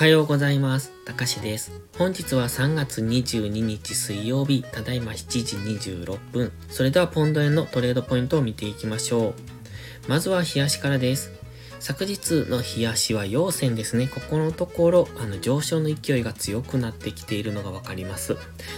おはようございます。たかしです。本日は3月22日水曜日、ただいま7時26分。それではポンド円のトレードポイントを見ていきましょう。まずは冷やしからです。昨日の冷やしは陽線ですね。ここのところ、あの上昇の勢いが強くなってきているのがわかります。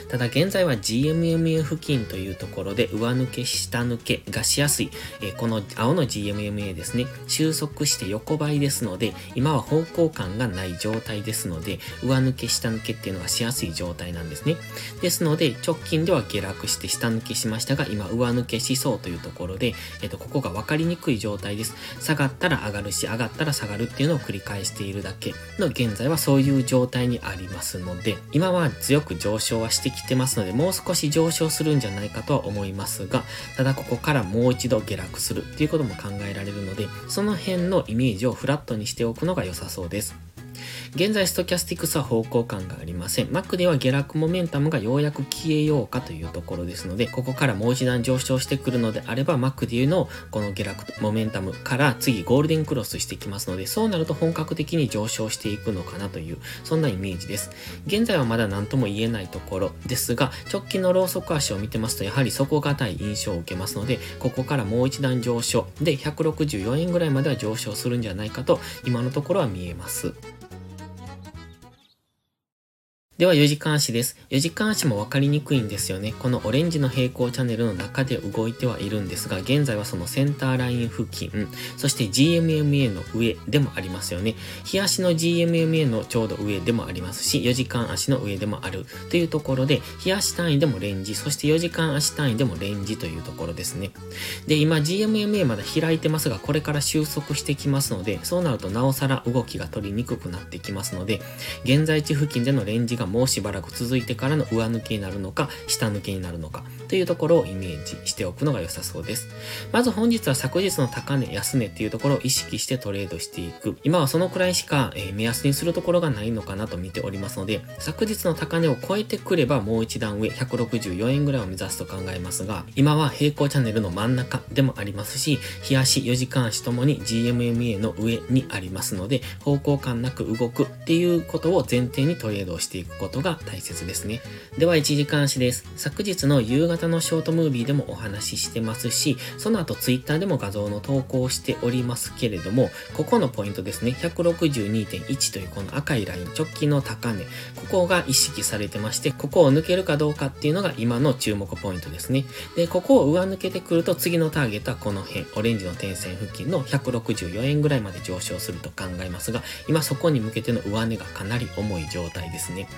ただ現在は GMMA 付近というところで上抜け、下抜けがしやすい。えーこの青の GMMA ですね。収束して横ばいですので、今は方向感がない状態ですので、上抜け、下抜けっていうのがしやすい状態なんですね。ですので、直近では下落して下抜けしましたが、今上抜けしそうというところで、えっと、ここが分かりにくい状態です。下がったら上がるし、上がったら下がるっていうのを繰り返しているだけの現在はそういう状態にありますので、今は強く上昇はしてきてますので、もう少し上昇するんじゃないかとは思いますが、ただここからもう一度下落するっていうことも考えられるので、その辺のイメージをフラットにしておくのが良さそうです。現在ストキャスティクスは方向感がありません。マックでは下落モメンタムがようやく消えようかというところですので、ここからもう一段上昇してくるのであれば、マックでいうのこの下落モメンタムから次ゴールデンクロスしてきますので、そうなると本格的に上昇していくのかなという、そんなイメージです。現在はまだ何とも言えないところですが、直近のローソク足を見てますと、やはり底堅い印象を受けますので、ここからもう一段上昇で164円ぐらいまでは上昇するんじゃないかと、今のところは見えます。では4時間足です。4時間足も分かりにくいんですよね。このオレンジの平行チャンネルの中で動いてはいるんですが、現在はそのセンターライン付近、そして GMMA の上でもありますよね。日足の GMMA のちょうど上でもありますし、4時間足の上でもあるというところで、日足単位でもレンジ、そして4時間足単位でもレンジというところですね。で、今 GMMA まだ開いてますが、これから収束してきますので、そうなるとなおさら動きが取りにくくなってきますので、現在地付近でのレンジがもうしばらく続いてからの上抜けになるのか、下抜けになるのか、というところをイメージしておくのが良さそうです。まず本日は昨日の高値、安値っていうところを意識してトレードしていく。今はそのくらいしか、え目安にするところがないのかなと見ておりますので、昨日の高値を超えてくればもう一段上、164円ぐらいを目指すと考えますが、今は平行チャンネルの真ん中でもありますし、日足、4時間足ともに GMMA の上にありますので、方向感なく動くっていうことを前提にトレードをしていくことが大切ですね。では1時間足です。昨日の夕方のショートムービーでもお話ししてますし、その後 Twitter でも画像の投稿をしておりますけれども、ここのポイントですね、162.1というこの赤いライン、直近の高値、ここが意識されてまして、ここを抜けるかどうかっていうのが今の注目ポイントですね。で、ここを上抜けてくると次のターゲットはこの辺、オレンジの点線付近の164円ぐらいまで上昇すると考えますが、今そこに向けての上値がかなり重い状態ですね。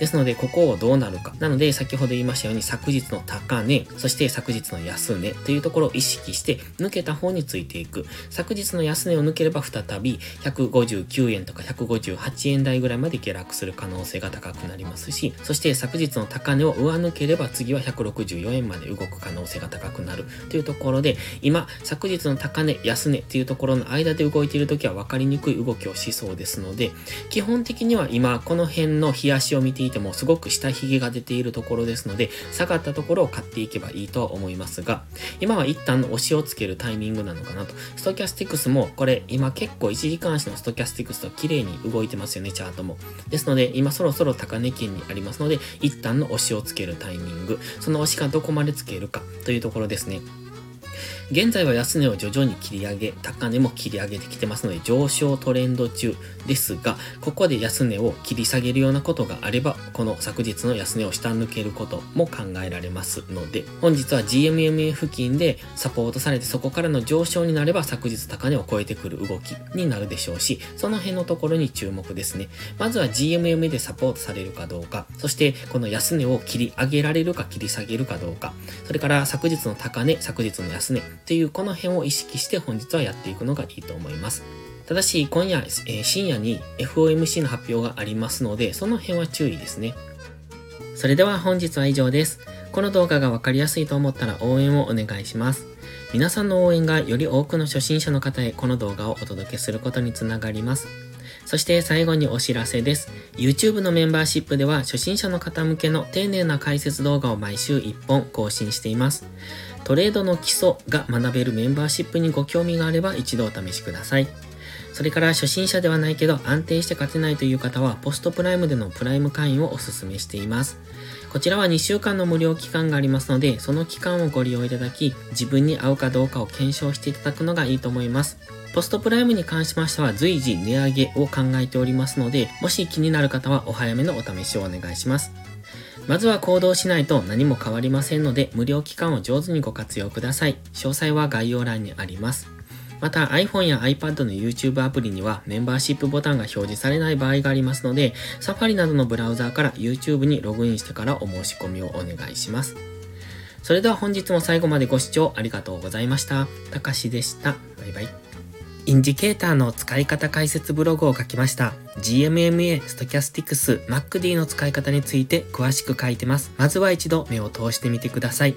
ですので、ここをどうなるか。なので、先ほど言いましたように、昨日の高値、そして昨日の安値というところを意識して、抜けた方についていく。昨日の安値を抜ければ、再び159円とか158円台ぐらいまで下落する可能性が高くなりますし、そして昨日の高値を上抜ければ、次は164円まで動く可能性が高くなるというところで、今、昨日の高値、安値っていうところの間で動いているときは分かりにくい動きをしそうですので、基本的には今、この辺の冷やしを見ていても、すごく下髭が出ているところですので、下がったところを買っていけばいいとは思いますが、今は一旦の押しをつけるタイミングなのかなと。ストキャスティクスも、これ、今結構1時間足のストキャスティクスと綺麗に動いてますよね、チャートも。ですので、今そろそろ高値圏にありますので、一旦の押しをつけるタイミング、その押しがどこまでつけるかというところですね。現在は安値を徐々に切り上げ、高値も切り上げてきてますので、上昇トレンド中ですが、ここで安値を切り下げるようなことがあれば、この昨日の安値を下抜けることも考えられますので、本日は GMMA 付近でサポートされて、そこからの上昇になれば昨日高値を超えてくる動きになるでしょうし、その辺のところに注目ですね。まずは GMMA でサポートされるかどうか、そしてこの安値を切り上げられるか切り下げるかどうか、それから昨日の高値、昨日の安値っていうこの辺を意識して本日はやっていくのがいいと思います。ただし、今夜、えー深夜に FOMC の発表がありますので、その辺は注意ですね。それでは本日は以上です。この動画がわかりやすいと思ったら応援をお願いします。皆さんの応援がより多くの初心者の方へこの動画をお届けすることにつながります。そして最後にお知らせです。YouTube のメンバーシップでは初心者の方向けの丁寧な解説動画を毎週1本更新しています。トレードの基礎が学べるメンバーシップにご興味があれば一度お試しください。それから初心者ではないけど安定して勝てないという方はポストプライムでのプライム会員をお勧めしています。こちらは2週間の無料期間がありますので、その期間をご利用いただき、自分に合うかどうかを検証していただくのがいいと思います。ポストプライムに関しましては随時値上げを考えておりますので、もし気になる方はお早めのお試しをお願いします。まずは行動しないと何も変わりませんので、無料期間を上手にご活用ください。詳細は概要欄にあります。また iPhone や iPad の YouTube アプリにはメンバーシップボタンが表示されない場合がありますので、Safari などのブラウザーから YouTube にログインしてからお申し込みをお願いします。それでは本日も最後までご視聴ありがとうございました。たかしでした。バイバイ。インジケーターの使い方解説ブログを書きました。GMMA、ストキャスティクス、MacD の使い方について詳しく書いてます。まずは一度目を通してみてください。